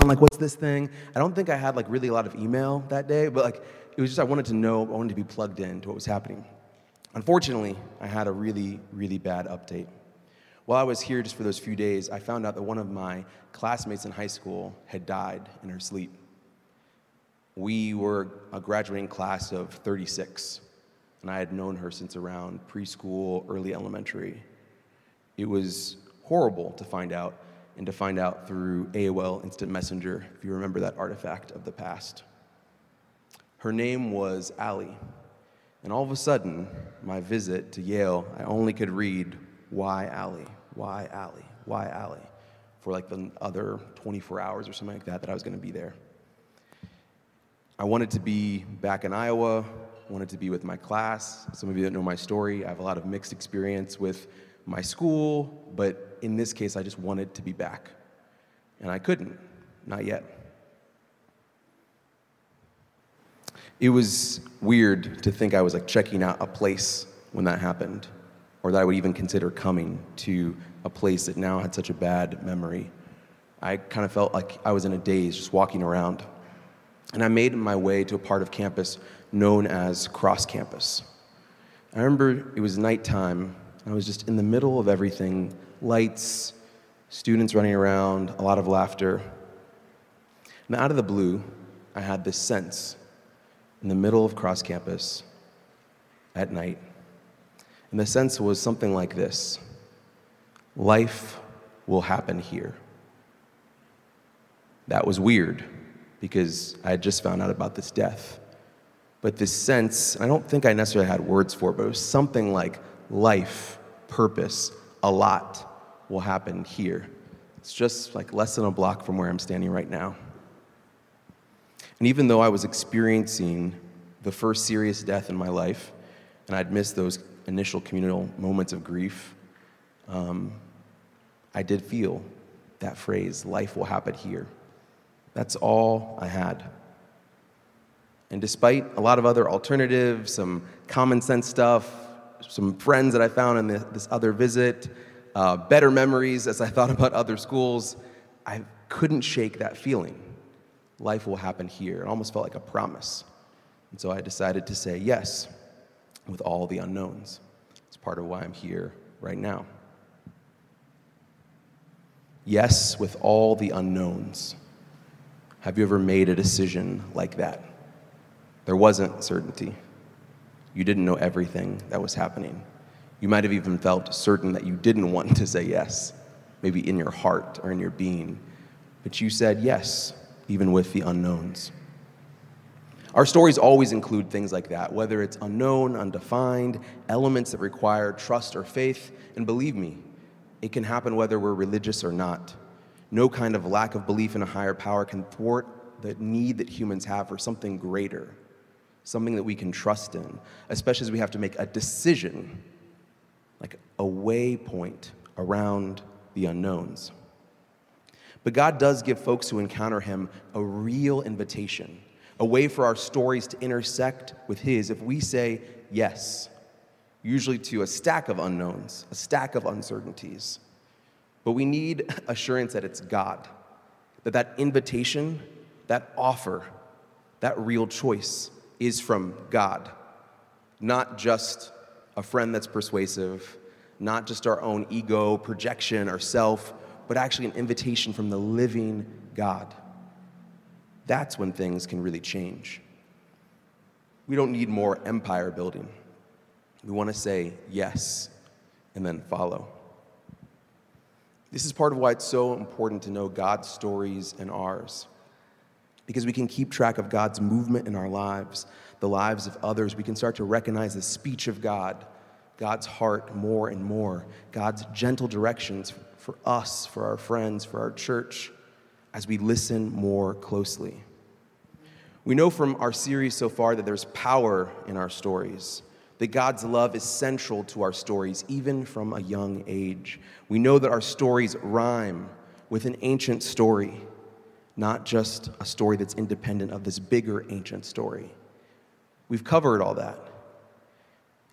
I'm like, what's this thing? I don't think I had like really a lot of email that day, but like it was just I wanted to know, I wanted to be plugged in to what was happening. Unfortunately, I had a really, really bad update. While I was here just for those few days, I found out that one of my classmates in high school had died in her sleep. We were a graduating class of 36, and I had known her since around preschool, early elementary. It was horrible to find out, and to find out through AOL Instant Messenger, if you remember that artifact of the past. Her name was Allie, and all of a sudden, my visit to Yale, I only could read, Why Allie? Why Allie? Why Allie? For like the other 24 hours or something like that that I was going to be there. I wanted to be back in Iowa, wanted to be with my class. Some of you that know my story, I have a lot of mixed experience with my school, but in this case, I just wanted to be back. And I couldn't, not yet. It was weird to think I was like checking out a place when that happened, or that I would even consider coming to a place that now had such a bad memory. I kind of felt like I was in a daze just walking around. And I made my way to a part of campus known as Cross Campus. I remember it was nighttime. I was just in the middle of everything lights, students running around, a lot of laughter. And out of the blue, I had this sense in the middle of Cross Campus at night. And the sense was something like this life will happen here. That was weird because I had just found out about this death. But this sense, I don't think I necessarily had words for it, but it was something like life, purpose, a lot will happen here. It's just like less than a block from where I'm standing right now. And even though I was experiencing the first serious death in my life, and I'd missed those initial communal moments of grief, um, I did feel that phrase, life will happen here. That's all I had. And despite a lot of other alternatives, some common sense stuff, some friends that I found in this other visit, uh, better memories as I thought about other schools, I couldn't shake that feeling. Life will happen here. It almost felt like a promise. And so I decided to say yes with all the unknowns. It's part of why I'm here right now. Yes with all the unknowns. Have you ever made a decision like that? There wasn't certainty. You didn't know everything that was happening. You might have even felt certain that you didn't want to say yes, maybe in your heart or in your being. But you said yes, even with the unknowns. Our stories always include things like that, whether it's unknown, undefined, elements that require trust or faith. And believe me, it can happen whether we're religious or not. No kind of lack of belief in a higher power can thwart the need that humans have for something greater, something that we can trust in, especially as we have to make a decision like a waypoint around the unknowns. But God does give folks who encounter Him a real invitation, a way for our stories to intersect with His if we say yes, usually to a stack of unknowns, a stack of uncertainties. But we need assurance that it's God, that that invitation, that offer, that real choice is from God, not just a friend that's persuasive, not just our own ego, projection, or self, but actually an invitation from the living God. That's when things can really change. We don't need more empire building. We want to say yes and then follow. This is part of why it's so important to know God's stories and ours. Because we can keep track of God's movement in our lives, the lives of others. We can start to recognize the speech of God God's heart more and more, God's gentle directions for us, for our friends, for our church, as we listen more closely. We know from our series so far that there's power in our stories, that God's love is central to our stories, even from a young age. We know that our stories rhyme with an ancient story, not just a story that's independent of this bigger ancient story. We've covered all that.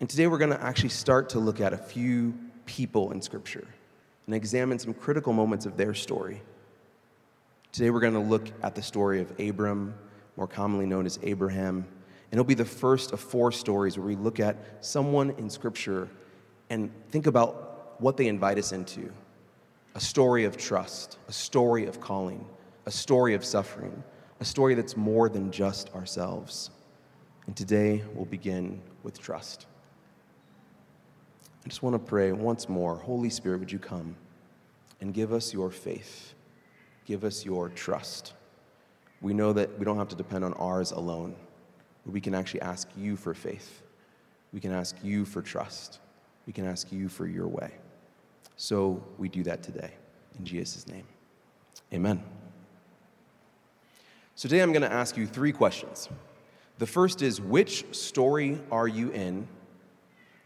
And today we're going to actually start to look at a few people in Scripture and examine some critical moments of their story. Today we're going to look at the story of Abram, more commonly known as Abraham. And it'll be the first of four stories where we look at someone in Scripture and think about what they invite us into a story of trust, a story of calling, a story of suffering, a story that's more than just ourselves. And today we'll begin with trust. I just want to pray once more Holy Spirit, would you come and give us your faith? Give us your trust. We know that we don't have to depend on ours alone, but we can actually ask you for faith. We can ask you for trust. We can ask you for your way. So we do that today. In Jesus' name. Amen. So today I'm going to ask you three questions. The first is which story are you in?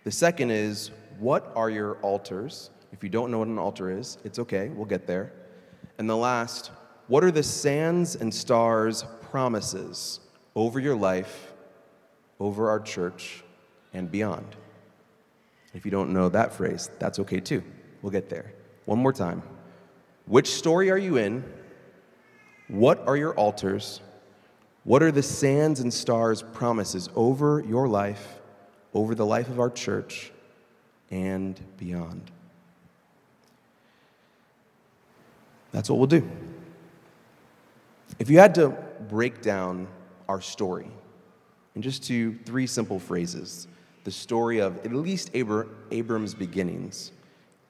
The second is what are your altars? If you don't know what an altar is, it's okay, we'll get there. And the last, what are the sands and stars promises over your life, over our church, and beyond? If you don't know that phrase, that's okay too. We'll get there. One more time. Which story are you in? What are your altars? What are the sands and stars promises over your life, over the life of our church, and beyond? That's what we'll do. If you had to break down our story in just two, three simple phrases, the story of at least Abr- Abram's beginnings,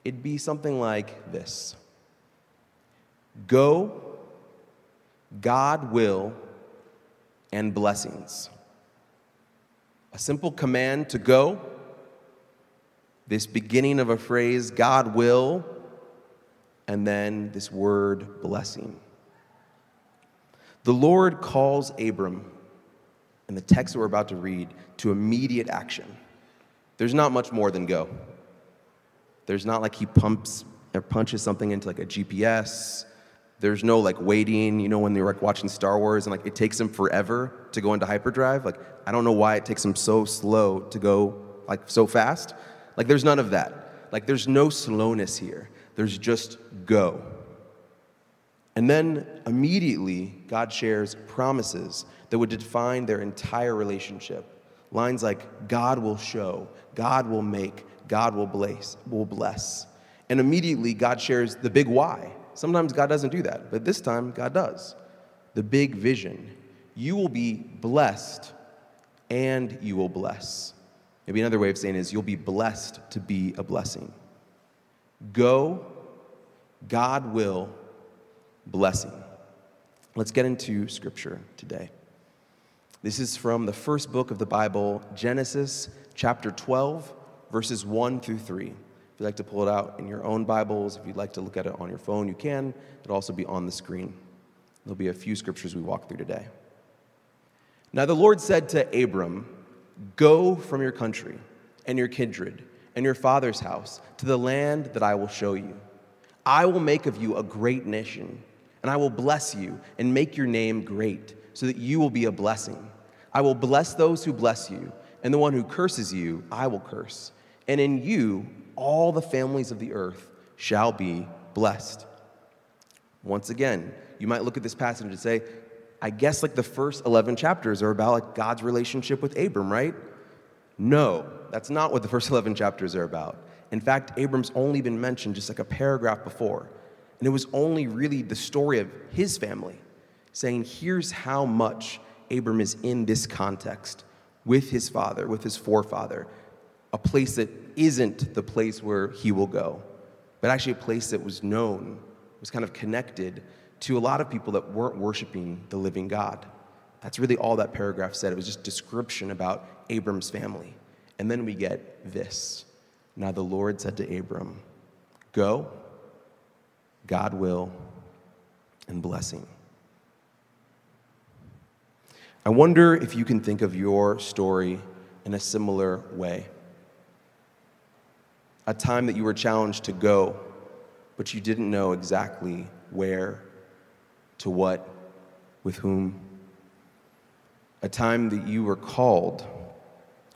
it'd be something like this Go, God will, and blessings. A simple command to go, this beginning of a phrase, God will, and then this word blessing. The Lord calls Abram, in the text that we're about to read, to immediate action. There's not much more than go. There's not like he pumps or punches something into like a GPS. There's no like waiting, you know, when they're like watching Star Wars and like it takes them forever to go into hyperdrive. Like, I don't know why it takes them so slow to go like so fast. Like, there's none of that. Like, there's no slowness here. There's just go. And then immediately, God shares promises that would define their entire relationship. Lines like, God will show, God will make, God will bless, will bless. And immediately, God shares the big why. Sometimes God doesn't do that, but this time, God does. The big vision. You will be blessed and you will bless. Maybe another way of saying is you'll be blessed to be a blessing. Go, God will, blessing. Let's get into scripture today. This is from the first book of the Bible, Genesis chapter 12, verses 1 through 3. If you'd like to pull it out in your own Bibles, if you'd like to look at it on your phone, you can. It'll also be on the screen. There'll be a few scriptures we walk through today. Now the Lord said to Abram, Go from your country and your kindred and your father's house to the land that I will show you. I will make of you a great nation, and I will bless you and make your name great, so that you will be a blessing. I will bless those who bless you, and the one who curses you, I will curse. And in you, all the families of the earth shall be blessed. Once again, you might look at this passage and say, I guess like the first 11 chapters are about like God's relationship with Abram, right? No, that's not what the first 11 chapters are about. In fact, Abram's only been mentioned just like a paragraph before. And it was only really the story of his family, saying, here's how much Abram is in this context with his father, with his forefather, a place that isn't the place where he will go, but actually a place that was known, was kind of connected to a lot of people that weren't worshiping the living God. That's really all that paragraph said. It was just description about Abram's family. And then we get this. Now the Lord said to Abram, Go, God will, and blessing. I wonder if you can think of your story in a similar way. A time that you were challenged to go, but you didn't know exactly where, to what, with whom. A time that you were called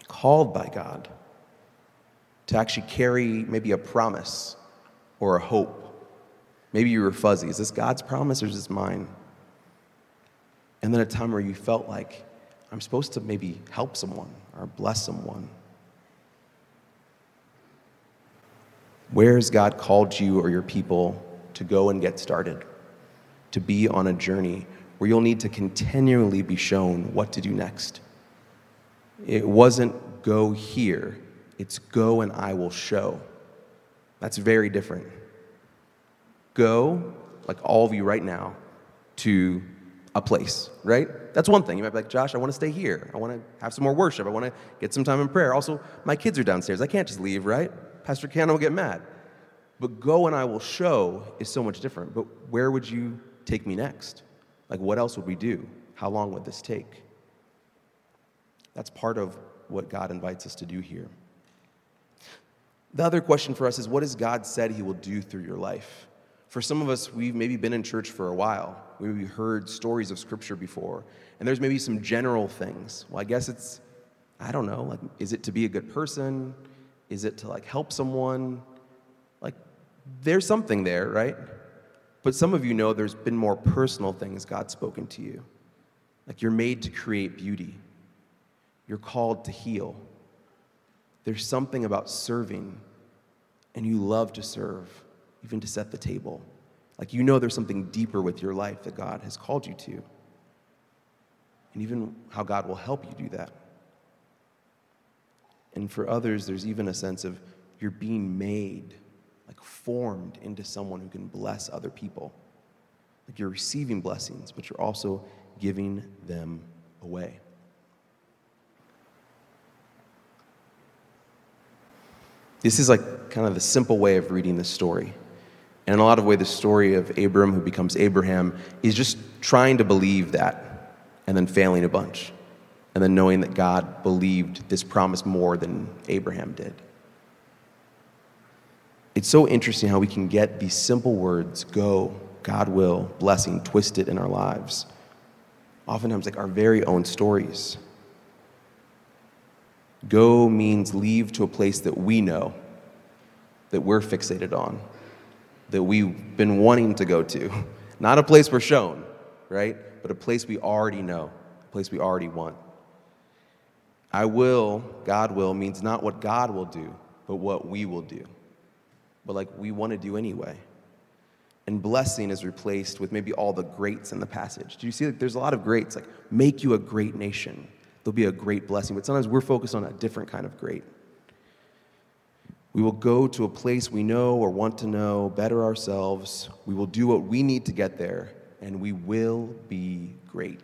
called by God to actually carry maybe a promise or a hope Maybe you were fuzzy. Is this God's promise or is this mine? And then a time where you felt like, I'm supposed to maybe help someone or bless someone. Where has God called you or your people to go and get started? To be on a journey where you'll need to continually be shown what to do next. It wasn't go here, it's go and I will show. That's very different. Go, like all of you right now, to a place, right? That's one thing. You might be like, Josh, I want to stay here. I want to have some more worship. I want to get some time in prayer. Also, my kids are downstairs. I can't just leave, right? Pastor Cannon will get mad. But go and I will show is so much different. But where would you take me next? Like, what else would we do? How long would this take? That's part of what God invites us to do here. The other question for us is what has God said He will do through your life? For some of us, we've maybe been in church for a while. We maybe heard stories of Scripture before, and there's maybe some general things. Well, I guess it's, I don't know, like, is it to be a good person? Is it to like help someone? Like, there's something there, right? But some of you know there's been more personal things God's spoken to you. Like you're made to create beauty, you're called to heal. There's something about serving, and you love to serve, even to set the table. Like you know there's something deeper with your life that God has called you to, and even how God will help you do that. And for others, there's even a sense of you're being made like formed into someone who can bless other people. Like you're receiving blessings, but you're also giving them away. This is like kind of the simple way of reading this story. And in a lot of ways, the story of Abram who becomes Abraham is just trying to believe that and then failing a bunch. And then knowing that God believed this promise more than Abraham did. It's so interesting how we can get these simple words go, God will, blessing, twisted in our lives. Oftentimes, like our very own stories. Go means leave to a place that we know, that we're fixated on, that we've been wanting to go to. Not a place we're shown, right? But a place we already know, a place we already want. I will, God will, means not what God will do, but what we will do but like we want to do anyway. And blessing is replaced with maybe all the greats in the passage. Do you see like there's a lot of greats, like make you a great nation. There'll be a great blessing, but sometimes we're focused on a different kind of great. We will go to a place we know or want to know, better ourselves. We will do what we need to get there, and we will be great.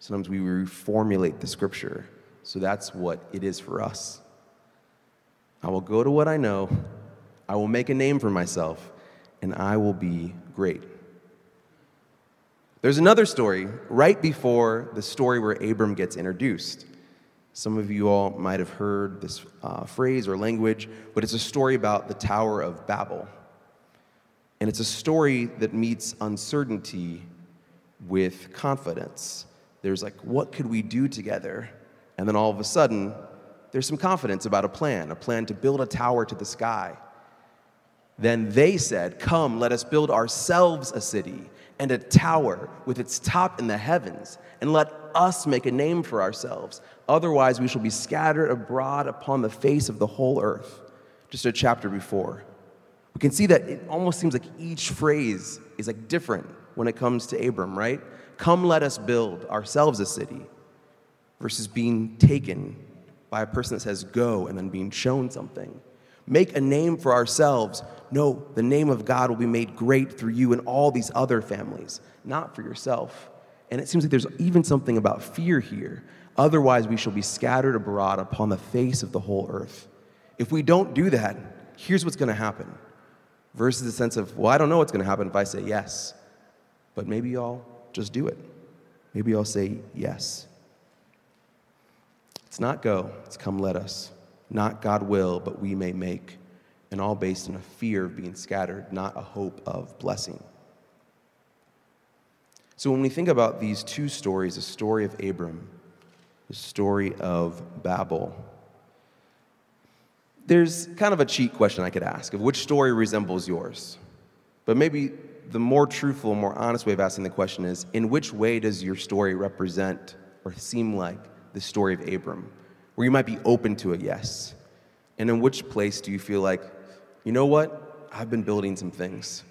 Sometimes we reformulate the scripture. So that's what it is for us. I will go to what I know I will make a name for myself, and I will be great. There's another story right before the story where Abram gets introduced. Some of you all might have heard this uh, phrase or language, but it's a story about the Tower of Babel. And it's a story that meets uncertainty with confidence. There's like, what could we do together? And then all of a sudden, there's some confidence about a plan, a plan to build a tower to the sky. Then they said, Come, let us build ourselves a city and a tower with its top in the heavens, and let us make a name for ourselves. Otherwise, we shall be scattered abroad upon the face of the whole earth. Just a chapter before. We can see that it almost seems like each phrase is like different when it comes to Abram, right? Come, let us build ourselves a city versus being taken by a person that says go and then being shown something make a name for ourselves. No, the name of God will be made great through you and all these other families, not for yourself. And it seems like there's even something about fear here. Otherwise, we shall be scattered abroad upon the face of the whole earth. If we don't do that, here's what's going to happen. Versus the sense of, well, I don't know what's going to happen if I say yes. But maybe I'll just do it. Maybe I'll say yes. It's not go, it's come let us not God will, but we may make, and all based on a fear of being scattered, not a hope of blessing. So when we think about these two stories, the story of Abram, the story of Babel, there's kind of a cheat question I could ask of which story resembles yours. But maybe the more truthful, more honest way of asking the question is in which way does your story represent or seem like the story of Abram? Where you might be open to a yes. And in which place do you feel like, you know what? I've been building some things,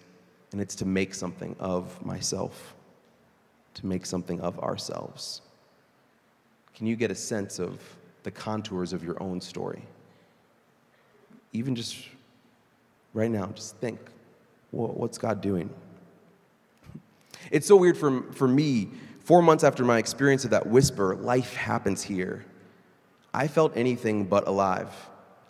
and it's to make something of myself, to make something of ourselves. Can you get a sense of the contours of your own story? Even just right now, just think what's God doing? It's so weird for, for me. Four months after my experience of that whisper, life happens here. I felt anything but alive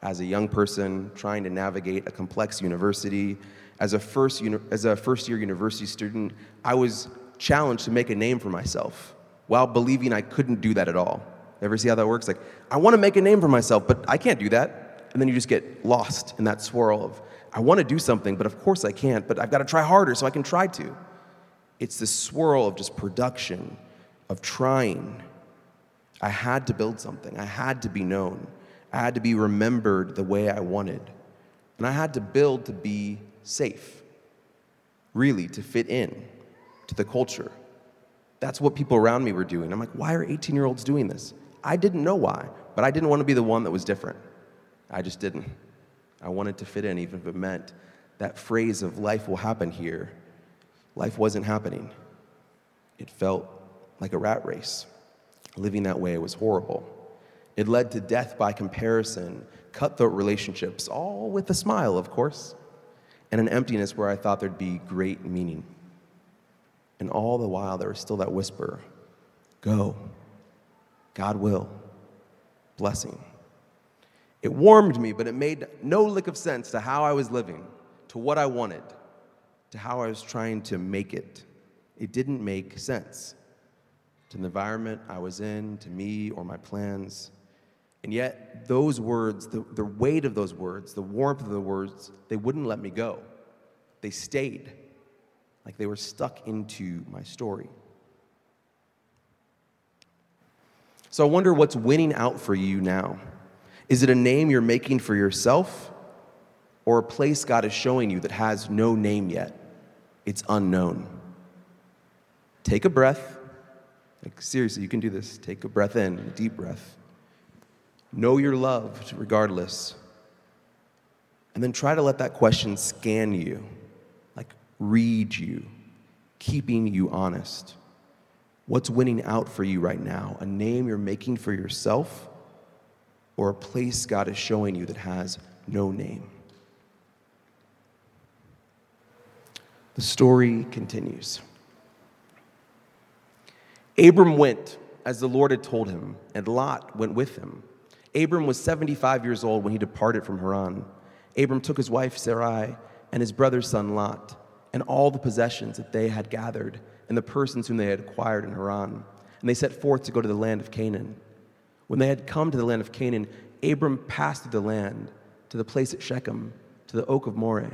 as a young person trying to navigate a complex university. As a first, as a first year university student, I was challenged to make a name for myself while believing I couldn't do that at all. Ever see how that works? Like, I want to make a name for myself, but I can't do that. And then you just get lost in that swirl of, I want to do something, but of course I can't, but I've got to try harder so I can try to. It's this swirl of just production, of trying. I had to build something, I had to be known, I had to be remembered the way I wanted. And I had to build to be safe, really, to fit in to the culture. That's what people around me were doing. I'm like, why are 18 year olds doing this? I didn't know why, but I didn't want to be the one that was different. I just didn't. I wanted to fit in, even if it meant that phrase of life will happen here. Life wasn't happening. It felt like a rat race. Living that way was horrible. It led to death by comparison, cutthroat relationships, all with a smile, of course, and an emptiness where I thought there'd be great meaning. And all the while, there was still that whisper go. God will. Blessing. It warmed me, but it made no lick of sense to how I was living, to what I wanted, to how I was trying to make it. It didn't make sense to the environment I was in, to me or my plans. And yet, those words, the, the weight of those words, the warmth of the words, they wouldn't let me go. They stayed like they were stuck into my story. So I wonder what's winning out for you now. Is it a name you're making for yourself or a place God is showing you that has no name yet? It's unknown. Take a breath. Like, seriously, you can do this. Take a breath in, a deep breath. Know you're loved regardless. And then try to let that question scan you, like read you, keeping you honest. What's winning out for you right now? A name you're making for yourself or a place God is showing you that has no name. The story continues. Abram went as the Lord had told him, and Lot went with him. Abram was 75 years old when he departed from Haran. Abram took his wife Sarai and his brother's son Lot, and all the possessions that they had gathered, and the persons whom they had acquired in Haran, and they set forth to go to the land of Canaan. When they had come to the land of Canaan, Abram passed through the land to the place at Shechem, to the oak of Moreh.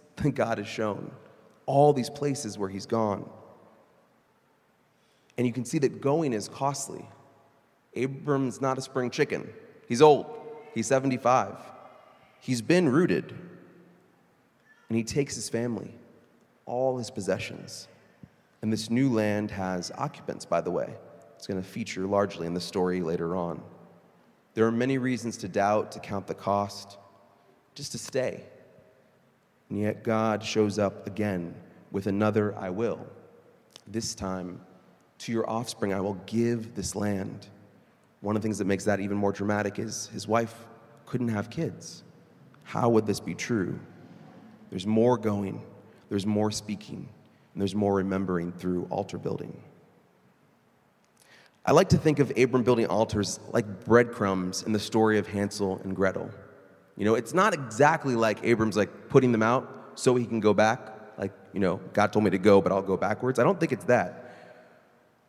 that God has shown, all these places where he's gone. And you can see that going is costly. Abram's not a spring chicken. He's old, he's 75. He's been rooted. And he takes his family, all his possessions. And this new land has occupants, by the way. It's going to feature largely in the story later on. There are many reasons to doubt, to count the cost, just to stay. And yet God shows up again with another I will. This time, to your offspring, I will give this land. One of the things that makes that even more dramatic is his wife couldn't have kids. How would this be true? There's more going, there's more speaking, and there's more remembering through altar building. I like to think of Abram building altars like breadcrumbs in the story of Hansel and Gretel. You know, it's not exactly like Abram's like putting them out so he can go back, like you know, God told me to go, but I'll go backwards. I don't think it's that.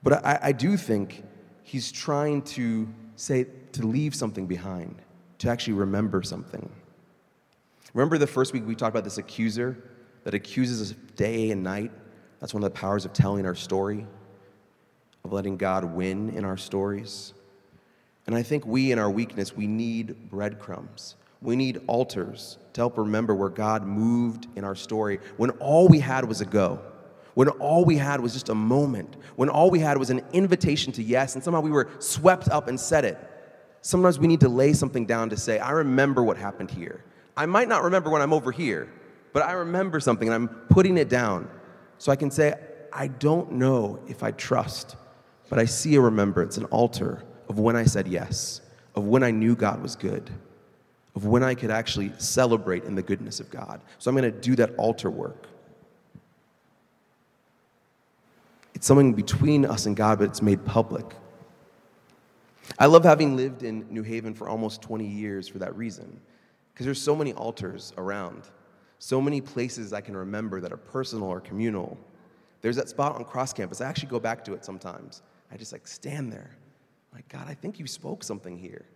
But I, I do think he's trying to say, to leave something behind, to actually remember something. Remember the first week we talked about this accuser that accuses us day and night? That's one of the powers of telling our story, of letting God win in our stories. And I think we, in our weakness, we need breadcrumbs. We need altars to help remember where God moved in our story when all we had was a go, when all we had was just a moment, when all we had was an invitation to yes, and somehow we were swept up and said it. Sometimes we need to lay something down to say, I remember what happened here. I might not remember when I'm over here, but I remember something and I'm putting it down. So I can say, I don't know if I trust, but I see a remembrance, an altar of when I said yes, of when I knew God was good, of when I could actually celebrate in the goodness of God. So I'm going to do that altar work. It's something between us and God, but it's made public. I love having lived in New Haven for almost 20 years for that reason, because there's so many altars around, so many places I can remember that are personal or communal. There's that spot on cross campus. I actually go back to it sometimes. I just like stand there. Like, God, I think you spoke something here.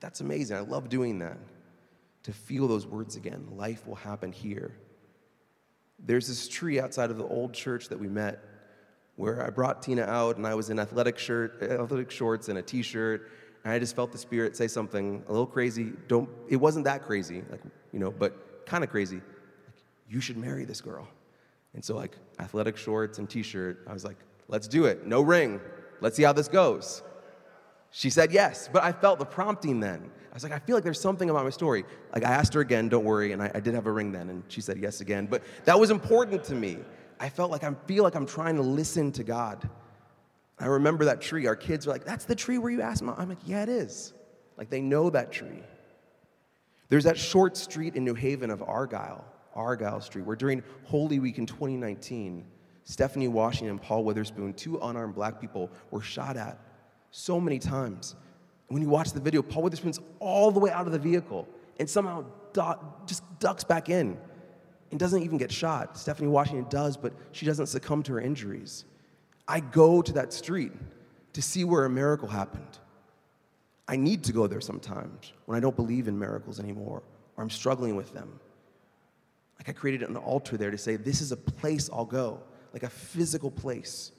That's amazing. I love doing that. To feel those words again. Life will happen here. There's this tree outside of the old church that we met where I brought Tina out and I was in athletic shirt, athletic shorts and a t-shirt, and I just felt the spirit say something a little crazy. Don't it wasn't that crazy, like, you know, but kind of crazy. Like, you should marry this girl. And so like athletic shorts and t-shirt, I was like, let's do it. No ring. Let's see how this goes. She said yes, but I felt the prompting then. I was like, I feel like there's something about my story. Like, I asked her again, don't worry, and I, I did have a ring then, and she said yes again. But that was important to me. I felt like I feel like I'm trying to listen to God. I remember that tree. Our kids were like, That's the tree where you asked mom. I'm like, Yeah, it is. Like, they know that tree. There's that short street in New Haven of Argyle, Argyle Street, where during Holy Week in 2019, Stephanie Washington and Paul Witherspoon, two unarmed black people, were shot at so many times. When you watch the video, Paul Witherspoon's all the way out of the vehicle and somehow just ducks back in and doesn't even get shot. Stephanie Washington does, but she doesn't succumb to her injuries. I go to that street to see where a miracle happened. I need to go there sometimes when I don't believe in miracles anymore or I'm struggling with them. Like I created an altar there to say, this is a place I'll go, like a physical place.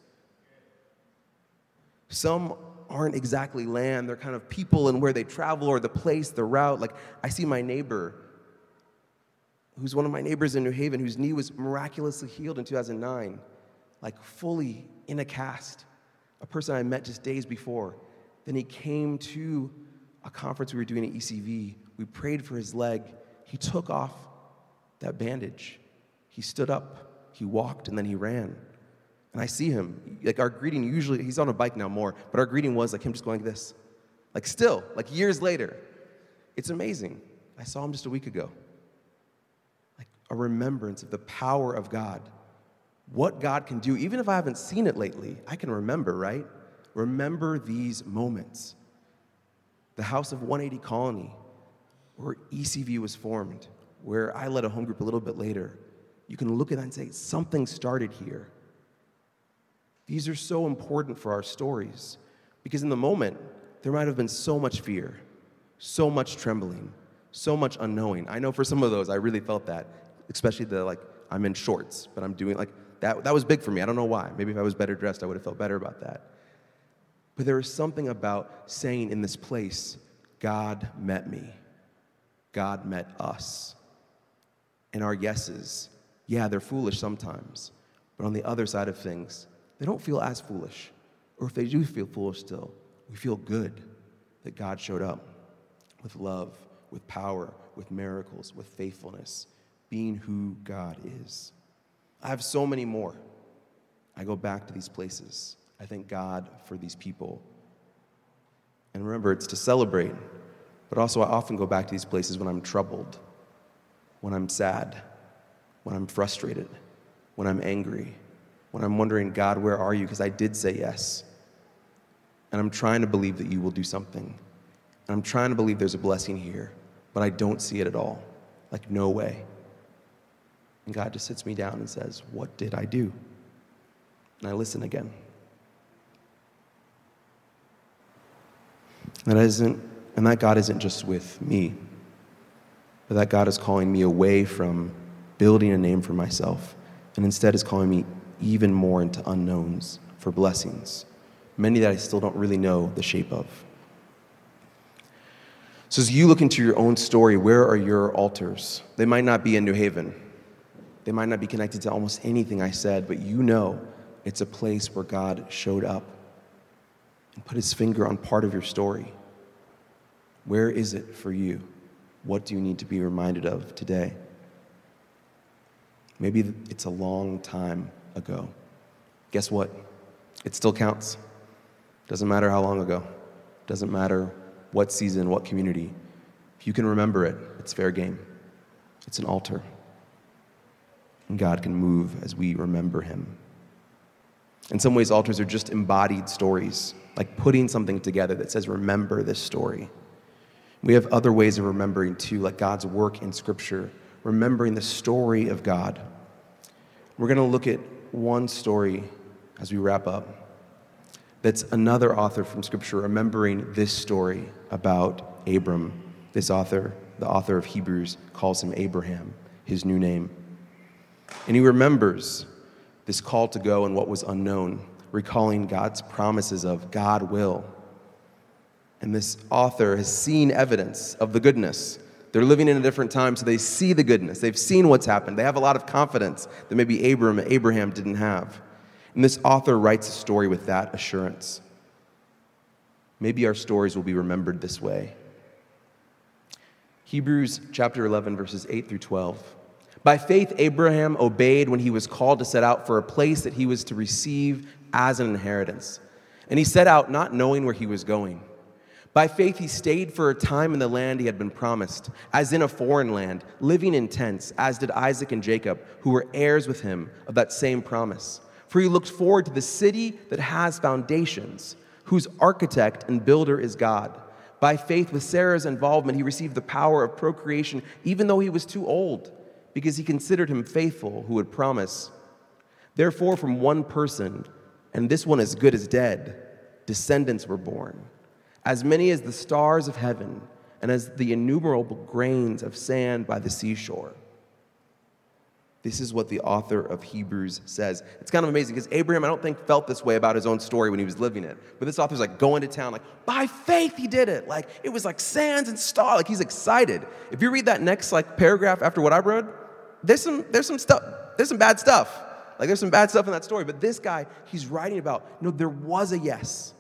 Some aren't exactly land, they're kind of people and where they travel or the place, the route. Like I see my neighbor, who's one of my neighbors in New Haven, whose knee was miraculously healed in 2009, like fully in a cast. A person I met just days before. Then he came to a conference we were doing at ECV. We prayed for his leg. He took off that bandage. He stood up, he walked, and then he ran. And I see him. Like our greeting usually, he's on a bike now more, but our greeting was like him just going like this. Like still, like years later. It's amazing. I saw him just a week ago. Like a remembrance of the power of God. What God can do, even if I haven't seen it lately, I can remember, right? Remember these moments. The House of 180 Colony, where ECV was formed, where I led a home group a little bit later. You can look at that and say, something started here. These are so important for our stories because in the moment, there might have been so much fear, so much trembling, so much unknowing. I know for some of those, I really felt that, especially the like, I'm in shorts, but I'm doing like, that, that was big for me. I don't know why. Maybe if I was better dressed, I would have felt better about that. But there is something about saying in this place, God met me, God met us. And our yeses, yeah, they're foolish sometimes, but on the other side of things, they don't feel as foolish. Or if they do feel foolish still, we feel good that God showed up with love, with power, with miracles, with faithfulness, being who God is. I have so many more. I go back to these places. I thank God for these people. And remember, it's to celebrate, but also I often go back to these places when I'm troubled, when I'm sad, when I'm frustrated, when I'm angry, when I'm wondering, God, where are you? Because I did say yes. And I'm trying to believe that you will do something. And I'm trying to believe there's a blessing here, but I don't see it at all. Like, no way. And God just sits me down and says, What did I do? And I listen again. That, isn't, and that God isn't just with me, but that God is calling me away from building a name for myself and instead is calling me even more into unknowns for blessings, many that I still don't really know the shape of. So, as you look into your own story, where are your altars? They might not be in New Haven, they might not be connected to almost anything I said, but you know it's a place where God showed up and put his finger on part of your story. Where is it for you? What do you need to be reminded of today? Maybe it's a long time ago. Guess what? It still counts. Doesn't matter how long ago. Doesn't matter what season, what community. If you can remember it, it's fair game. It's an altar. And God can move as we remember Him. In some ways, altars are just embodied stories, like putting something together that says, Remember this story. We have other ways of remembering too, like God's work in Scripture, remembering the story of God. We're going to look at one story as we wrap up that's another author from Scripture remembering this story about Abram. This author, the author of Hebrews, calls him Abraham, his new name. And he remembers this call to go and what was unknown, recalling God's promises of God will. And this author has seen evidence of the goodness. They're living in a different time, so they see the goodness. They've seen what's happened. They have a lot of confidence that maybe Abram, Abraham didn't have. And this author writes a story with that assurance. Maybe our stories will be remembered this way. Hebrews chapter 11, verses 8 through 12. By faith, Abraham obeyed when he was called to set out for a place that he was to receive as an inheritance. And he set out not knowing where he was going. By faith, he stayed for a time in the land he had been promised, as in a foreign land, living in tents, as did Isaac and Jacob, who were heirs with him of that same promise. For he looked forward to the city that has foundations, whose architect and builder is God. By faith, with Sarah's involvement, he received the power of procreation, even though he was too old, because he considered him faithful who would promise. Therefore, from one person, and this one as good as dead, descendants were born, as many as the stars of heaven and as the innumerable grains of sand by the seashore. This is what the author of Hebrews says. It's kind of amazing because Abraham, I don't think, felt this way about his own story when he was living it. But this author's like going to town, like, by faith he did it. Like, it was like sands and stars. Like, he's excited. If you read that next like paragraph after what I read, there's some, there's some stuff, there's some bad stuff. Like, there's some bad stuff in that story. But this guy, he's writing about, no, there was a yes.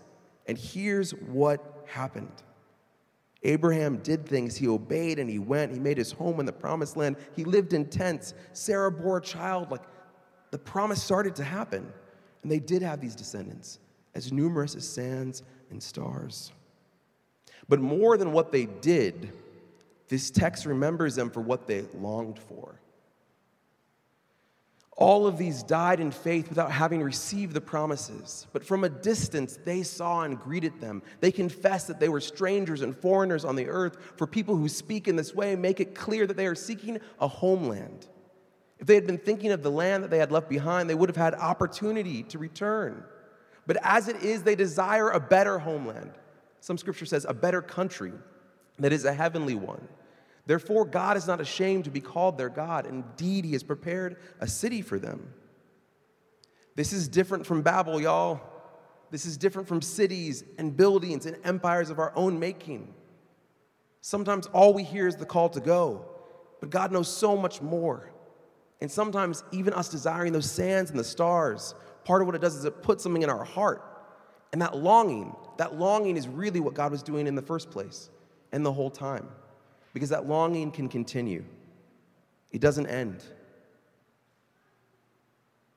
And here's what happened. Abraham did things. He obeyed and he went. He made his home in the promised land. He lived in tents. Sarah bore a child. Like the promise started to happen. And they did have these descendants, as numerous as sands and stars. But more than what they did, this text remembers them for what they longed for. All of these died in faith without having received the promises. But from a distance, they saw and greeted them. They confessed that they were strangers and foreigners on the earth. For people who speak in this way, make it clear that they are seeking a homeland. If they had been thinking of the land that they had left behind, they would have had opportunity to return. But as it is, they desire a better homeland. Some scripture says a better country that is a heavenly one. Therefore, God is not ashamed to be called their God. Indeed, He has prepared a city for them. This is different from Babel, y'all. This is different from cities and buildings and empires of our own making. Sometimes all we hear is the call to go, but God knows so much more. And sometimes, even us desiring those sands and the stars, part of what it does is it puts something in our heart. And that longing, that longing is really what God was doing in the first place and the whole time because that longing can continue, it doesn't end.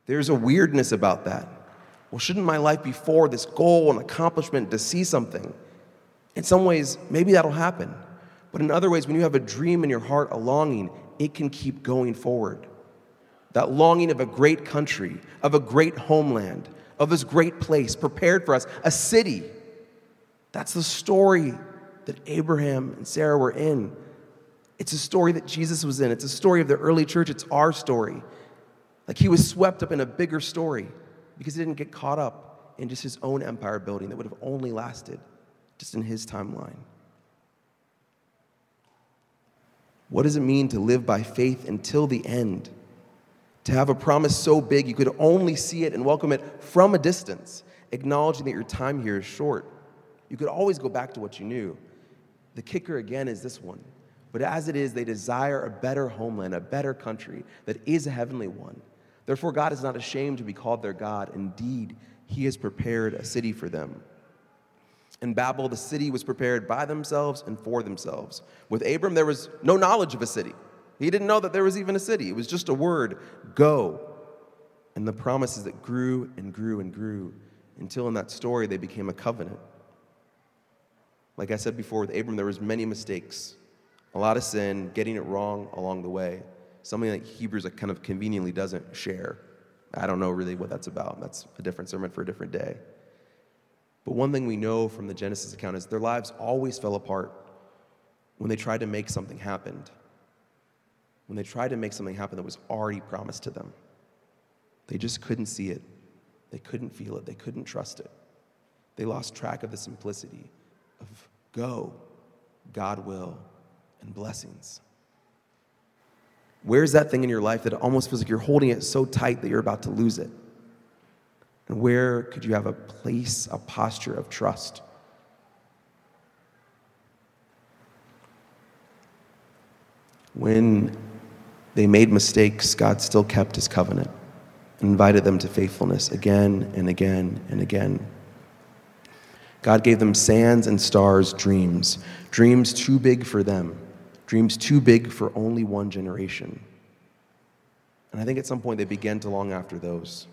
There's a weirdness about that. Well, shouldn't my life be for this goal and accomplishment to see something? In some ways, maybe that'll happen. But in other ways, when you have a dream in your heart, a longing, it can keep going forward. That longing of a great country, of a great homeland, of this great place prepared for us, a city. That's the story that Abraham and Sarah were in. It's a story that Jesus was in. It's a story of the early church. It's our story. Like he was swept up in a bigger story because he didn't get caught up in just his own empire building that would have only lasted just in his timeline. What does it mean to live by faith until the end? To have a promise so big you could only see it and welcome it from a distance, acknowledging that your time here is short. You could always go back to what you knew. The kicker again is this one. But as it is, they desire a better homeland, a better country that is a heavenly one. Therefore, God is not ashamed to be called their God. Indeed, He has prepared a city for them. In Babel, the city was prepared by themselves and for themselves. With Abram, there was no knowledge of a city. He didn't know that there was even a city. It was just a word go. And the promises that grew and grew and grew until in that story they became a covenant. Like I said before with Abram, there was many mistakes, a lot of sin, getting it wrong along the way. Something that Hebrews kind of conveniently doesn't share. I don't know really what that's about. That's a different sermon for a different day. But one thing we know from the Genesis account is their lives always fell apart when they tried to make something happen. When they tried to make something happen that was already promised to them. They just couldn't see it. They couldn't feel it. They couldn't trust it. They lost track of the simplicity of go, God will, and blessings. Where's that thing in your life that almost feels like you're holding it so tight that you're about to lose it? And where could you have a place, a posture of trust? When they made mistakes, God still kept his covenant and invited them to faithfulness again and again and again. God gave them sands and stars dreams, dreams too big for them, dreams too big for only one generation. And I think at some point they began to long after those.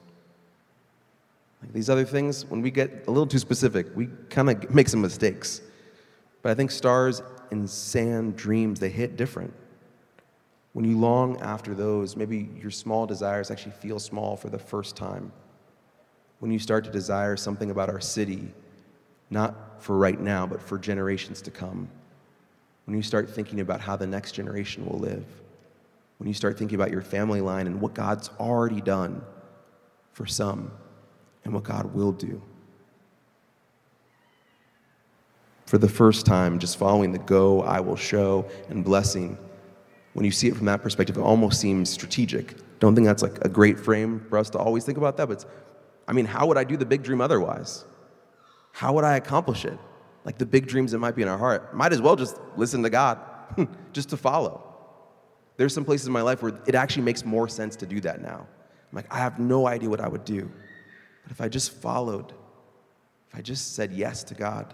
Like these other things, when we get a little too specific, we kind of make some mistakes. But I think stars and sand dreams, they hit different. When you long after those, maybe your small desires actually feel small for the first time. When you start to desire something about our city, not for right now, but for generations to come. When you start thinking about how the next generation will live. When you start thinking about your family line and what God's already done for some and what God will do. For the first time, just following the go, I will show, and blessing, when you see it from that perspective, it almost seems strategic. Don't think that's like a great frame for us to always think about that, but I mean, how would I do the big dream otherwise? How would I accomplish it? Like the big dreams that might be in our heart. Might as well just listen to God, just to follow. There's some places in my life where it actually makes more sense to do that now. I'm like, I have no idea what I would do. But if I just followed, if I just said yes to God,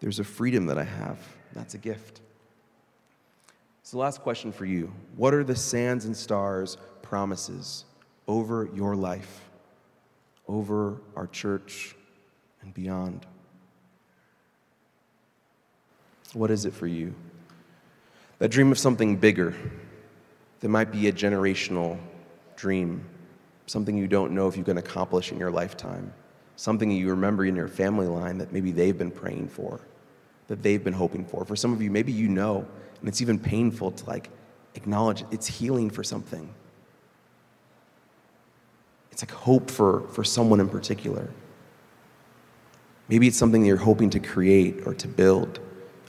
there's a freedom that I have. That's a gift. So, last question for you What are the sands and stars promises over your life, over our church, and beyond? What is it for you? That dream of something bigger that might be a generational dream something you don't know if you can accomplish in your lifetime, something you remember in your family line that maybe they've been praying for, that they've been hoping for. For some of you, maybe you know, and it's even painful to like acknowledge it's healing for something. It's like hope for, for someone in particular. Maybe it's something that you're hoping to create or to build.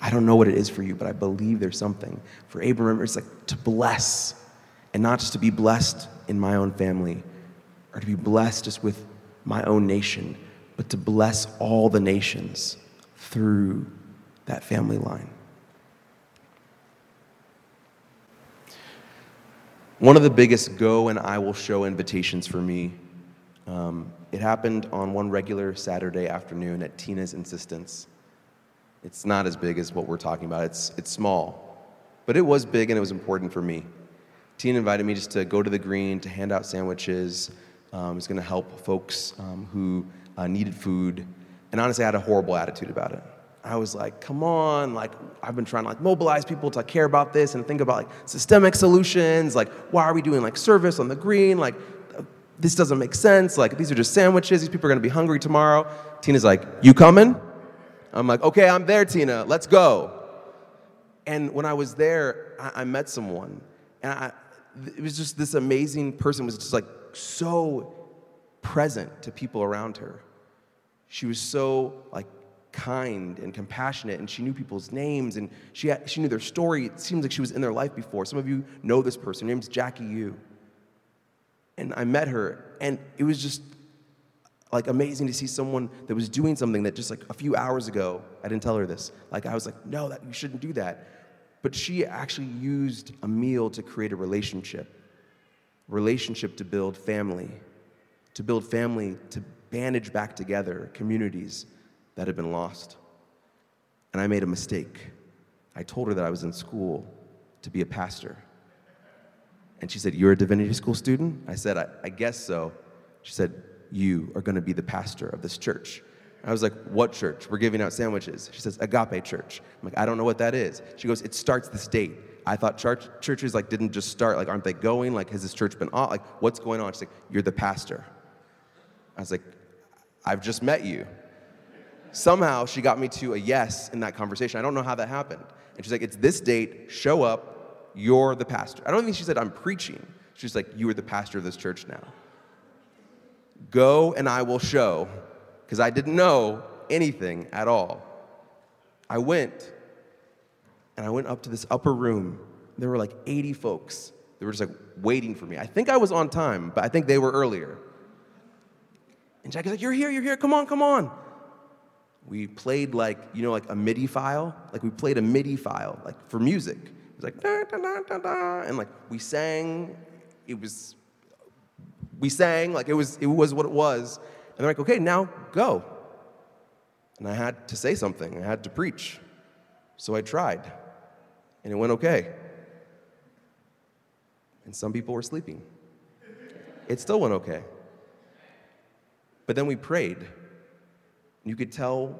I don't know what it is for you, but I believe there's something. For Abraham, it's like to bless, and not just to be blessed in my own family, or to be blessed just with my own nation, but to bless all the nations through that family line. One of the biggest go and I will show invitations for me, um, it happened on one regular Saturday afternoon at Tina's insistence. It's not as big as what we're talking about, it's, it's small, but it was big and it was important for me. Tina invited me just to go to the green, to hand out sandwiches, um, was going to help folks um, who uh, needed food. And honestly, I had a horrible attitude about it. I was like, come on, like I've been trying to like mobilize people to care about this and think about like systemic solutions. Like, why are we doing like service on the green? Like, uh, this doesn't make sense. Like, these are just sandwiches. These people are gonna be hungry tomorrow. Tina's like, you coming? I'm like, okay, I'm there, Tina. Let's go. And when I was there, I, I met someone, and I, it was just this amazing person was just like so present to people around her. She was so like kind and compassionate, and she knew people's names and she, had, she knew their story. It seems like she was in their life before. Some of you know this person. Her name's Jackie Yu. And I met her, and it was just like amazing to see someone that was doing something that just like a few hours ago, I didn't tell her this. Like I was like, no, that you shouldn't do that. But she actually used a meal to create a relationship. Relationship to build family. To build family, to bandage back together communities that had been lost. And I made a mistake. I told her that I was in school to be a pastor. And she said, You're a divinity school student? I said, I, I guess so. She said, You are going to be the pastor of this church. I was like, What church? We're giving out sandwiches. She says, Agape Church. I'm like, I don't know what that is. She goes, It starts this date. I thought church, churches like didn't just start, like, aren't they going? Like, has this church been on? Like, what's going on? She's like, You're the pastor. I was like, I've just met you. Somehow she got me to a yes in that conversation. I don't know how that happened. And she's like, It's this date, show up, you're the pastor. I don't think she said, I'm preaching. She's like, You are the pastor of this church now. Go and I will show, because I didn't know anything at all. I went, and I went up to this upper room. There were like 80 folks. They were just like waiting for me. I think I was on time, but I think they were earlier. And Jackie's like, You're here, you're here, come on, come on. We played like, you know, like a MIDI file. Like we played a MIDI file, like for music. It was like, da, da, da, da, da. And like we sang, it was, we sang, like it was, it was what it was. And they're like, okay, now go. And I had to say something, I had to preach. So I tried, and it went okay. And some people were sleeping. It still went okay. But then we prayed. and You could tell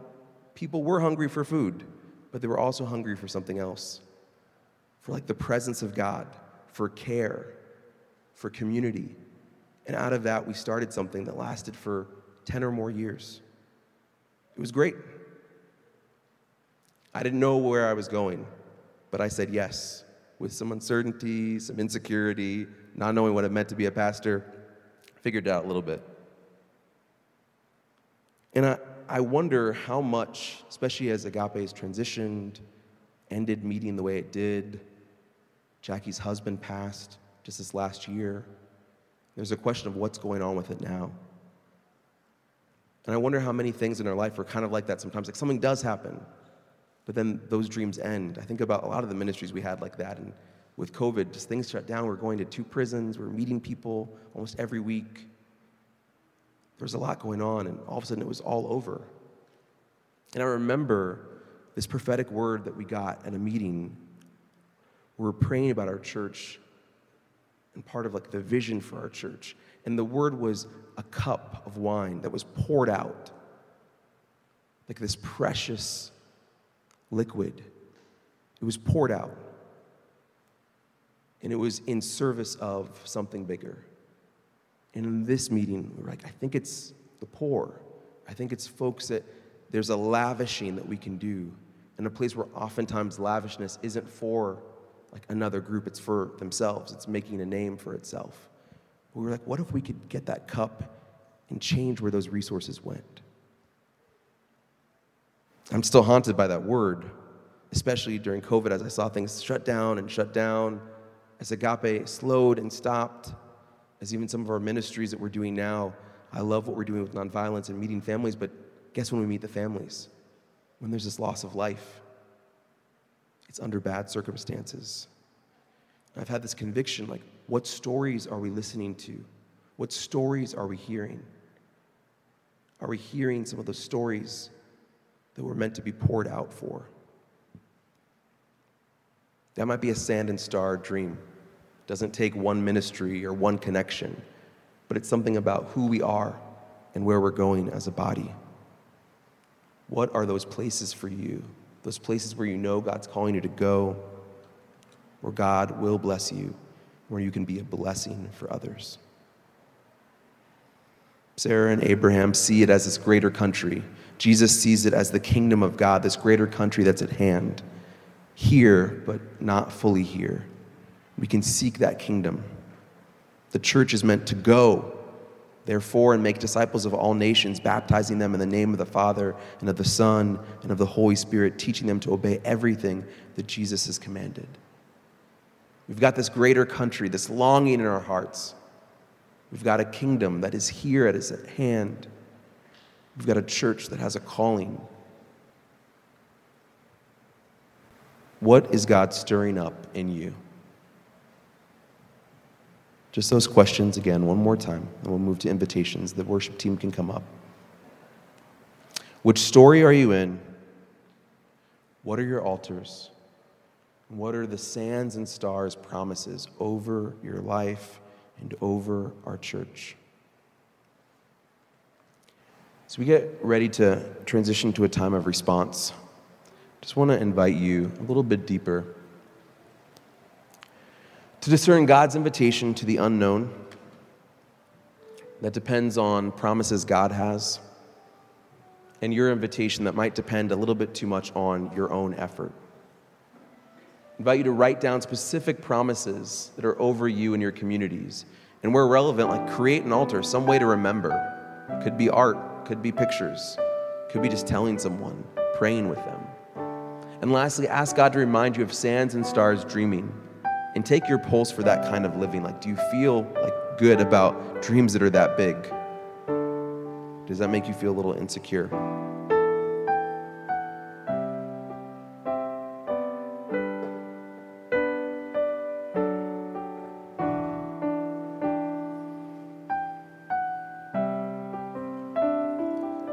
people were hungry for food, but they were also hungry for something else for like the presence of God, for care, for community. And out of that, we started something that lasted for 10 or more years. It was great. I didn't know where I was going, but I said yes with some uncertainty, some insecurity, not knowing what it meant to be a pastor. Figured it out a little bit. And I, I wonder how much, especially as Agape has transitioned, ended meeting the way it did, Jackie's husband passed just this last year. There's a question of what's going on with it now. And I wonder how many things in our life are kind of like that sometimes. Like something does happen, but then those dreams end. I think about a lot of the ministries we had like that. And with COVID, just things shut down. We're going to two prisons, we're meeting people almost every week. There was a lot going on, and all of a sudden it was all over. And I remember this prophetic word that we got at a meeting. We were praying about our church and part of like the vision for our church. And the word was a cup of wine that was poured out, like this precious liquid. It was poured out. And it was in service of something bigger. And in this meeting, we are like, I think it's the poor. I think it's folks that there's a lavishing that we can do in a place where oftentimes lavishness isn't for like another group, it's for themselves. It's making a name for itself. But we were like, what if we could get that cup and change where those resources went? I'm still haunted by that word, especially during COVID as I saw things shut down and shut down, as Agape slowed and stopped as even some of our ministries that we're doing now. I love what we're doing with nonviolence and meeting families, but guess when we meet the families? When there's this loss of life. It's under bad circumstances. I've had this conviction like, what stories are we listening to? What stories are we hearing? Are we hearing some of those stories that were meant to be poured out for? That might be a sand and star dream doesn't take one ministry or one connection, but it's something about who we are and where we're going as a body. What are those places for you? Those places where you know God's calling you to go, where God will bless you, where you can be a blessing for others. Sarah and Abraham see it as this greater country. Jesus sees it as the kingdom of God, this greater country that's at hand. here, but not fully here. We can seek that kingdom. The church is meant to go, therefore, and make disciples of all nations, baptizing them in the name of the Father and of the Son and of the Holy Spirit, teaching them to obey everything that Jesus has commanded. We've got this greater country, this longing in our hearts. We've got a kingdom that is here, is at hand. We've got a church that has a calling. What is God stirring up in you? Just those questions again, one more time, and we'll move to invitations. The worship team can come up. Which story are you in? What are your altars? What are the sands and stars promises over your life and over our church? As we get ready to transition to a time of response, just want to invite you a little bit deeper to discern God's invitation to the unknown that depends on promises God has, and your invitation that might depend a little bit too much on your own effort. I invite you to write down specific promises that are over you and your communities. And where relevant, like create an altar, some way to remember. Could be art, could be pictures, could be just telling someone, praying with them. And lastly, ask God to remind you of sands and stars dreaming and take your pulse for that kind of living. Like, do you feel like good about dreams that are that big? Does that make you feel a little insecure?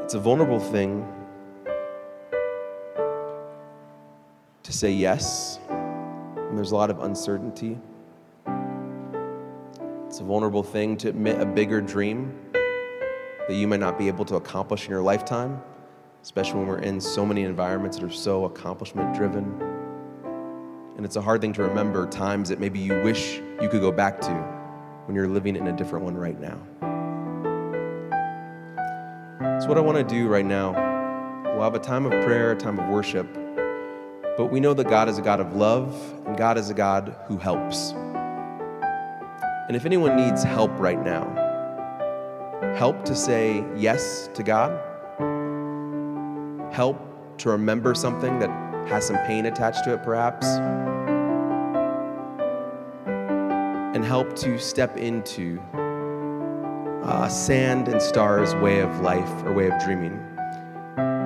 It's a vulnerable thing to say yes and there's a lot of uncertainty. It's a vulnerable thing to admit a bigger dream that you might not be able to accomplish in your lifetime, especially when we're in so many environments that are so accomplishment driven. And it's a hard thing to remember times that maybe you wish you could go back to when you're living in a different one right now. So, what I want to do right now, we'll have a time of prayer, a time of worship. But we know that God is a God of love God is a God who helps. And if anyone needs help right now, help to say yes to God, help to remember something that has some pain attached to it, perhaps, and help to step into uh, sand and stars way of life or way of dreaming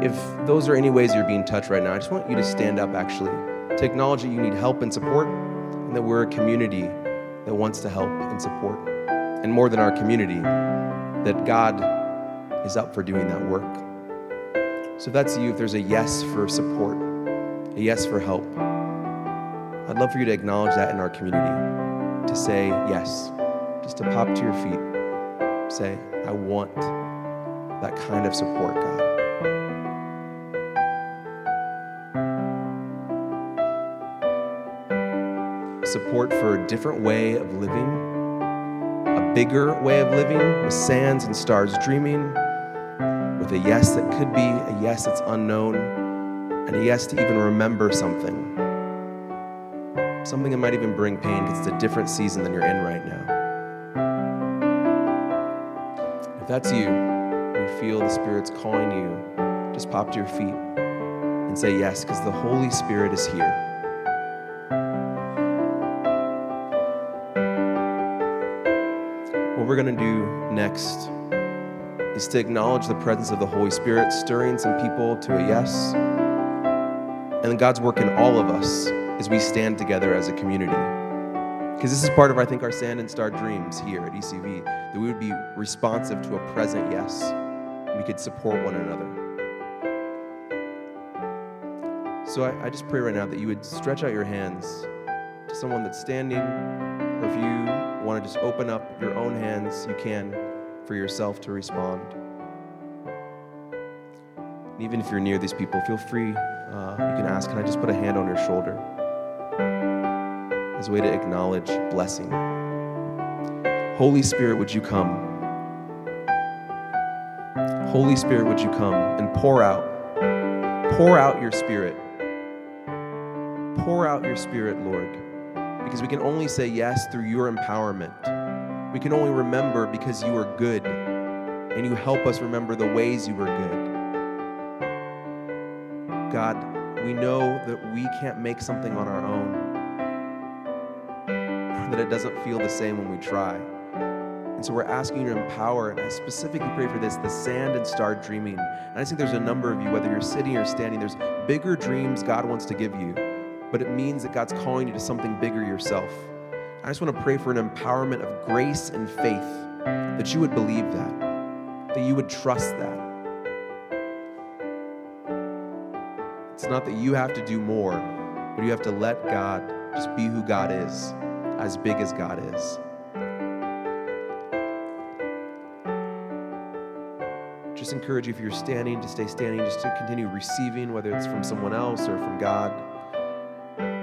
if those are any ways you're being touched right now, I just want you to stand up actually to acknowledge that you need help and support and that we're a community that wants to help and support. And more than our community, that God is up for doing that work. So if that's you, if there's a yes for support, a yes for help, I'd love for you to acknowledge that in our community, to say yes, just to pop to your feet, say, I want that kind of support, God. Support for a different way of living, a bigger way of living with sands and stars dreaming, with a yes that could be a yes that's unknown, and a yes to even remember something. Something that might even bring pain because it's a different season than you're in right now. If that's you, and you feel the Spirit's calling you, just pop to your feet and say yes because the Holy Spirit is here. We're going to do next is to acknowledge the presence of the Holy Spirit, stirring some people to a yes. And God's work in all of us as we stand together as a community. Because this is part of, I think, our sand and star dreams here at ECV, that we would be responsive to a present yes. We could support one another. So I, I just pray right now that you would stretch out your hands to someone that's standing, or if you want to just open up your own hands, you can for yourself to respond. And even if you're near these people, feel free. Uh, you can ask, Can I just put a hand on your shoulder? As a way to acknowledge blessing. Holy Spirit, would you come? Holy Spirit, would you come and pour out, pour out your spirit Pour out your spirit, Lord, because we can only say yes through your empowerment. We can only remember because you are good, and you help us remember the ways you were good. God, we know that we can't make something on our own, that it doesn't feel the same when we try. And so we're asking you to empower, and I specifically pray for this the sand and start dreaming. And I think there's a number of you, whether you're sitting or standing, there's bigger dreams God wants to give you, but it means that God's calling you to something bigger yourself. I just want to pray for an empowerment of grace and faith that you would believe that, that you would trust that. It's not that you have to do more, but you have to let God just be who God is, as big as God is. Just encourage you if you're standing to stay standing, just to continue receiving, whether it's from someone else or from God.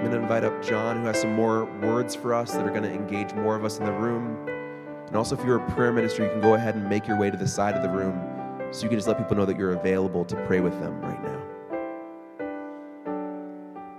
Going to invite up John, who has some more words for us that are going to engage more of us in the room. And also, if you're a prayer minister, you can go ahead and make your way to the side of the room so you can just let people know that you're available to pray with them right now.